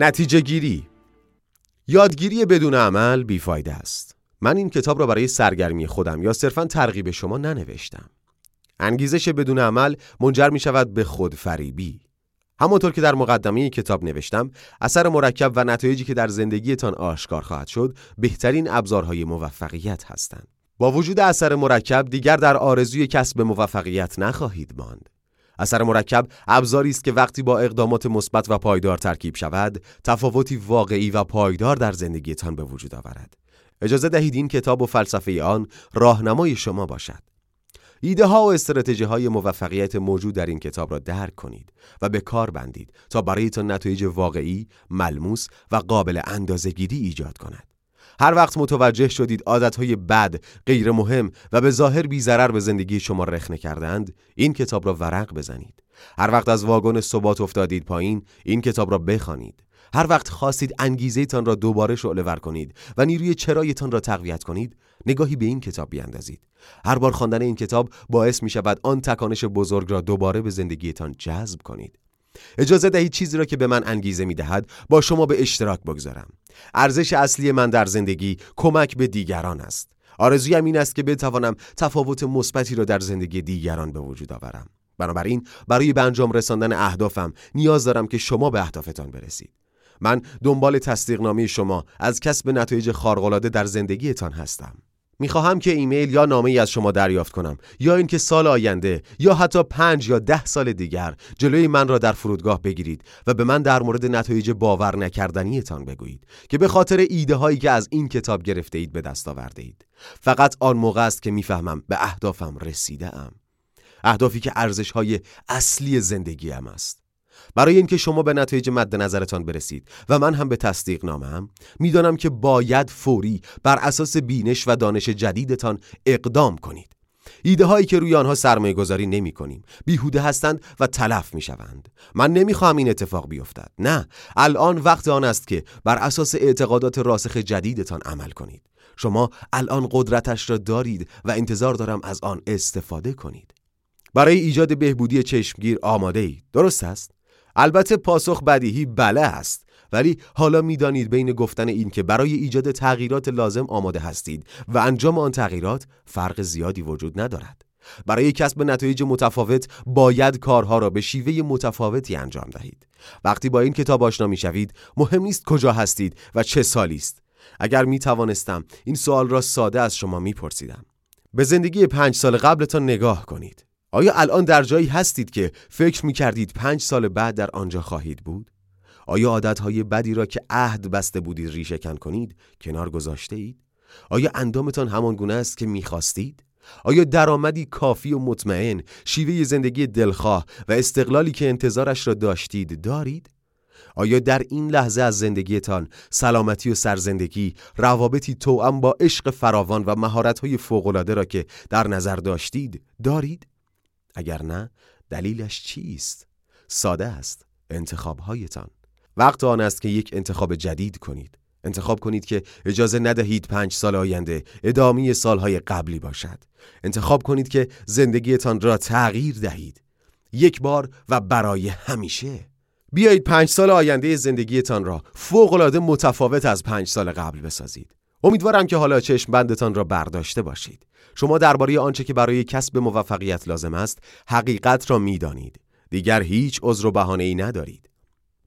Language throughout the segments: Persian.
نتیجه گیری. یادگیری بدون عمل بیفایده است. من این کتاب را برای سرگرمی خودم یا صرفا ترغیب شما ننوشتم. انگیزش بدون عمل منجر می شود به خودفریبی. همانطور که در مقدمه کتاب نوشتم اثر مرکب و نتایجی که در زندگیتان آشکار خواهد شد بهترین ابزارهای موفقیت هستند. با وجود اثر مرکب دیگر در آرزوی کسب موفقیت نخواهید ماند. اثر مرکب ابزاری است که وقتی با اقدامات مثبت و پایدار ترکیب شود تفاوتی واقعی و پایدار در زندگیتان به وجود آورد اجازه دهید این کتاب و فلسفه آن راهنمای شما باشد ایده ها و استراتژی های موفقیت موجود در این کتاب را درک کنید و به کار بندید تا برایتان نتایج واقعی، ملموس و قابل اندازه‌گیری ایجاد کند. هر وقت متوجه شدید عادتهای بد، غیر مهم و به ظاهر بی به زندگی شما رخنه کردند، این کتاب را ورق بزنید. هر وقت از واگن ثبات افتادید پایین، این کتاب را بخوانید. هر وقت خواستید انگیزه تان را دوباره شعله ور کنید و نیروی چرایتان را تقویت کنید نگاهی به این کتاب بیاندازید هر بار خواندن این کتاب باعث می شود آن تکانش بزرگ را دوباره به زندگیتان جذب کنید اجازه دهید چیزی را که به من انگیزه می دهد با شما به اشتراک بگذارم. ارزش اصلی من در زندگی کمک به دیگران است. آرزویم این است که بتوانم تفاوت مثبتی را در زندگی دیگران به وجود آورم. بنابراین برای به انجام رساندن اهدافم نیاز دارم که شما به اهدافتان برسید. من دنبال تصدیقنامه شما از کسب نتایج خارق‌العاده در زندگیتان هستم. می‌خواهم که ایمیل یا نامه ای از شما دریافت کنم یا اینکه سال آینده یا حتی پنج یا ده سال دیگر جلوی من را در فرودگاه بگیرید و به من در مورد نتایج باور نکردنیتان بگویید که به خاطر ایده هایی که از این کتاب گرفته اید به دست آورده اید فقط آن موقع است که می‌فهمم به اهدافم رسیده ام اهدافی که ارزش های اصلی زندگیم است. برای اینکه شما به نتایج مد نظرتان برسید و من هم به تصدیق نامم می‌دانم که باید فوری بر اساس بینش و دانش جدیدتان اقدام کنید. ایده هایی که روی آنها سرمایه گذاری نمی کنیم بیهوده هستند و تلف می شوند من نمی خواهم این اتفاق بیفتد. نه الان وقت آن است که بر اساس اعتقادات راسخ جدیدتان عمل کنید. شما الان قدرتش را دارید و انتظار دارم از آن استفاده کنید. برای ایجاد بهبودی چشمگیر آماده اید درست است؟ البته پاسخ بدیهی بله است. ولی حالا می‌دانید بین گفتن این که برای ایجاد تغییرات لازم آماده هستید و انجام آن تغییرات فرق زیادی وجود ندارد. برای کسب نتایج متفاوت باید کارها را به شیوه متفاوتی انجام دهید. وقتی با این کتاب آشنا می‌شوید مهم نیست کجا هستید و چه سالی است. اگر می توانستم این سوال را ساده از شما میپرسیدم. به زندگی پنج سال قبلتان نگاه کنید. آیا الان در جایی هستید که فکر می کردید پنج سال بعد در آنجا خواهید بود؟ آیا عادتهای بدی را که عهد بسته بودید ریشهکن کنید کنار گذاشته اید؟ آیا اندامتان همان گونه است که می‌خواستید؟ آیا درآمدی کافی و مطمئن، شیوه زندگی دلخواه و استقلالی که انتظارش را داشتید دارید؟ آیا در این لحظه از زندگیتان سلامتی و سرزندگی روابطی توأم با عشق فراوان و مهارت‌های فوق‌العاده را که در نظر داشتید دارید؟ اگر نه دلیلش چیست؟ ساده است انتخاب هایتان وقت آن است که یک انتخاب جدید کنید. انتخاب کنید که اجازه ندهید پنج سال آینده ادامه سالهای قبلی باشد. انتخاب کنید که زندگیتان را تغییر دهید. یک بار و برای همیشه. بیایید پنج سال آینده زندگیتان را فوقالعاده متفاوت از پنج سال قبل بسازید. امیدوارم که حالا چشم بندتان را برداشته باشید. شما درباره آنچه که برای کسب موفقیت لازم است حقیقت را می‌دانید. دیگر هیچ عذر و بهانه ای ندارید.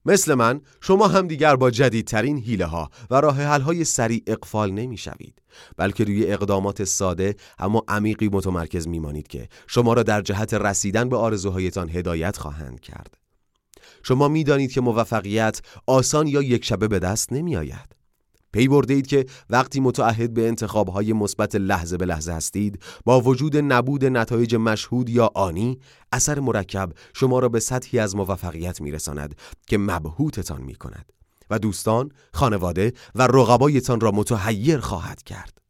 مثل من شما هم دیگر با جدیدترین حیله ها و راه حل های سریع اقفال نمی شوید بلکه روی اقدامات ساده اما عمیقی متمرکز میمانید که شما را در جهت رسیدن به آرزوهایتان هدایت خواهند کرد. شما می‌دانید که موفقیت آسان یا یک شبه به دست نمی آید پی برده اید که وقتی متعهد به انتخابهای مثبت لحظه به لحظه هستید با وجود نبود نتایج مشهود یا آنی اثر مرکب شما را به سطحی از موفقیت میرساند که مبهوتتان می کند و دوستان، خانواده و رقبایتان را متحیر خواهد کرد.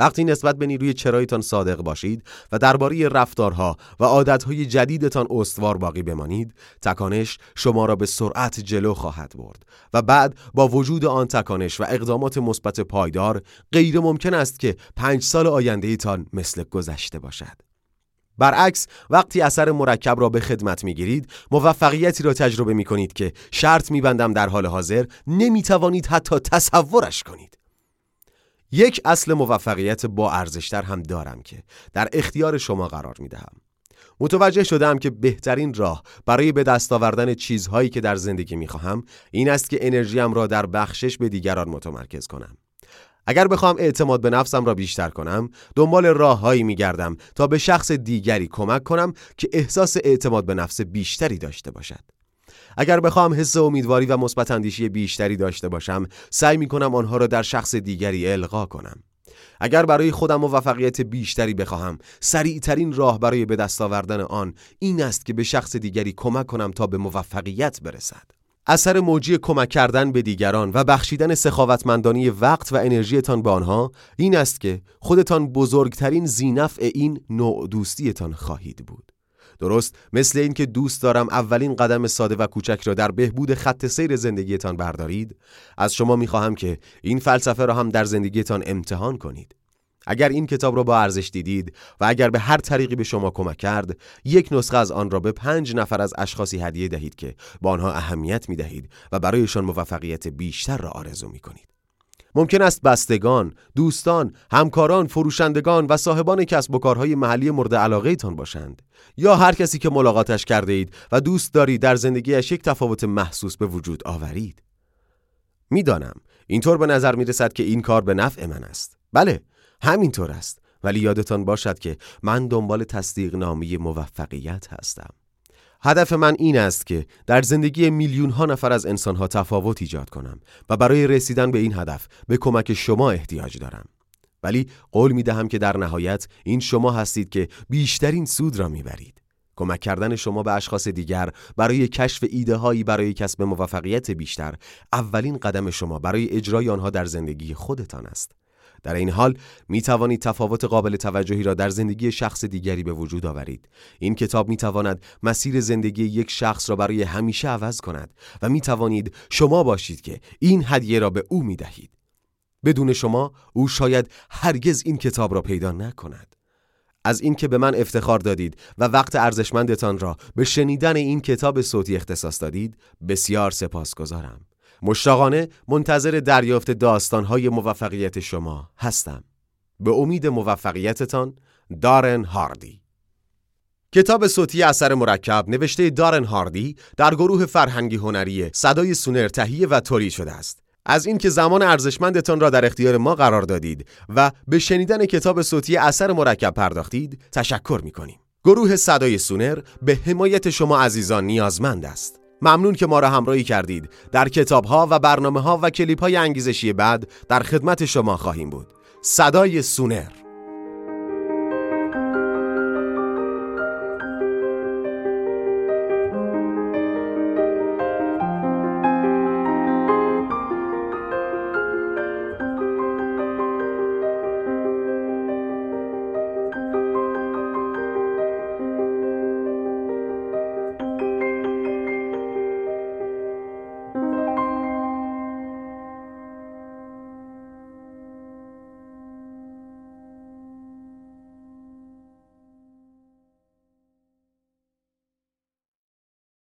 وقتی نسبت به نیروی چرایتان صادق باشید و درباره رفتارها و عادتهای جدیدتان استوار باقی بمانید تکانش شما را به سرعت جلو خواهد برد و بعد با وجود آن تکانش و اقدامات مثبت پایدار غیر ممکن است که پنج سال آینده ایتان مثل گذشته باشد. برعکس وقتی اثر مرکب را به خدمت می‌گیرید موفقیتی را تجربه می کنید که شرط میبندم در حال حاضر نمی‌توانید حتی تصورش کنید. یک اصل موفقیت با ارزشتر هم دارم که در اختیار شما قرار می دهم. متوجه شدم که بهترین راه برای به دست آوردن چیزهایی که در زندگی می خواهم این است که انرژیم را در بخشش به دیگران متمرکز کنم. اگر بخوام اعتماد به نفسم را بیشتر کنم دنبال راههایی میگردم تا به شخص دیگری کمک کنم که احساس اعتماد به نفس بیشتری داشته باشد اگر بخوام حس امیدواری و مثبت اندیشی بیشتری داشته باشم سعی می کنم آنها را در شخص دیگری القا کنم. اگر برای خودم موفقیت بیشتری بخواهم سریعترین راه برای به دست آوردن آن این است که به شخص دیگری کمک کنم تا به موفقیت برسد. اثر موجی کمک کردن به دیگران و بخشیدن سخاوتمندانی وقت و انرژیتان به آنها این است که خودتان بزرگترین زینفع این نوع دوستیتان خواهید بود. درست؟ مثل اینکه دوست دارم اولین قدم ساده و کوچک را در بهبود خط سیر زندگیتان بردارید؟ از شما می‌خواهم که این فلسفه را هم در زندگیتان امتحان کنید. اگر این کتاب را با ارزش دیدید و اگر به هر طریقی به شما کمک کرد یک نسخه از آن را به پنج نفر از اشخاصی هدیه دهید که با آنها اهمیت می دهید و برایشان موفقیت بیشتر را آرزو می کنید ممکن است بستگان، دوستان، همکاران، فروشندگان و صاحبان کسب و کارهای محلی مورد علاقه تان باشند. یا هر کسی که ملاقاتش کرده اید و دوست دارید در زندگیش یک تفاوت محسوس به وجود آورید. می‌دانم اینطور به نظر می رسد که این کار به نفع من است. بله همینطور است. ولی یادتان باشد که من دنبال تصدیق نامی موفقیت هستم. هدف من این است که در زندگی میلیون ها نفر از انسان ها تفاوت ایجاد کنم و برای رسیدن به این هدف به کمک شما احتیاج دارم. ولی قول می دهم که در نهایت این شما هستید که بیشترین سود را می‌برید. کمک کردن شما به اشخاص دیگر برای کشف ایده هایی برای کسب موفقیت بیشتر اولین قدم شما برای اجرای آنها در زندگی خودتان است. در این حال می توانید تفاوت قابل توجهی را در زندگی شخص دیگری به وجود آورید. این کتاب می تواند مسیر زندگی یک شخص را برای همیشه عوض کند و می توانید شما باشید که این هدیه را به او می دهید. بدون شما او شاید هرگز این کتاب را پیدا نکند. از اینکه به من افتخار دادید و وقت ارزشمندتان را به شنیدن این کتاب صوتی اختصاص دادید بسیار سپاسگزارم. مشتاقانه منتظر دریافت داستانهای موفقیت شما هستم. به امید موفقیتتان دارن هاردی کتاب صوتی اثر مرکب نوشته دارن هاردی در گروه فرهنگی هنری صدای سونر تهیه و تولید شده است. از اینکه زمان ارزشمندتان را در اختیار ما قرار دادید و به شنیدن کتاب صوتی اثر مرکب پرداختید تشکر می کنیم. گروه صدای سونر به حمایت شما عزیزان نیازمند است. ممنون که ما را همراهی کردید. در کتاب ها و برنامه ها و کلیپ های انگیزشی بعد در خدمت شما خواهیم بود. صدای سونر.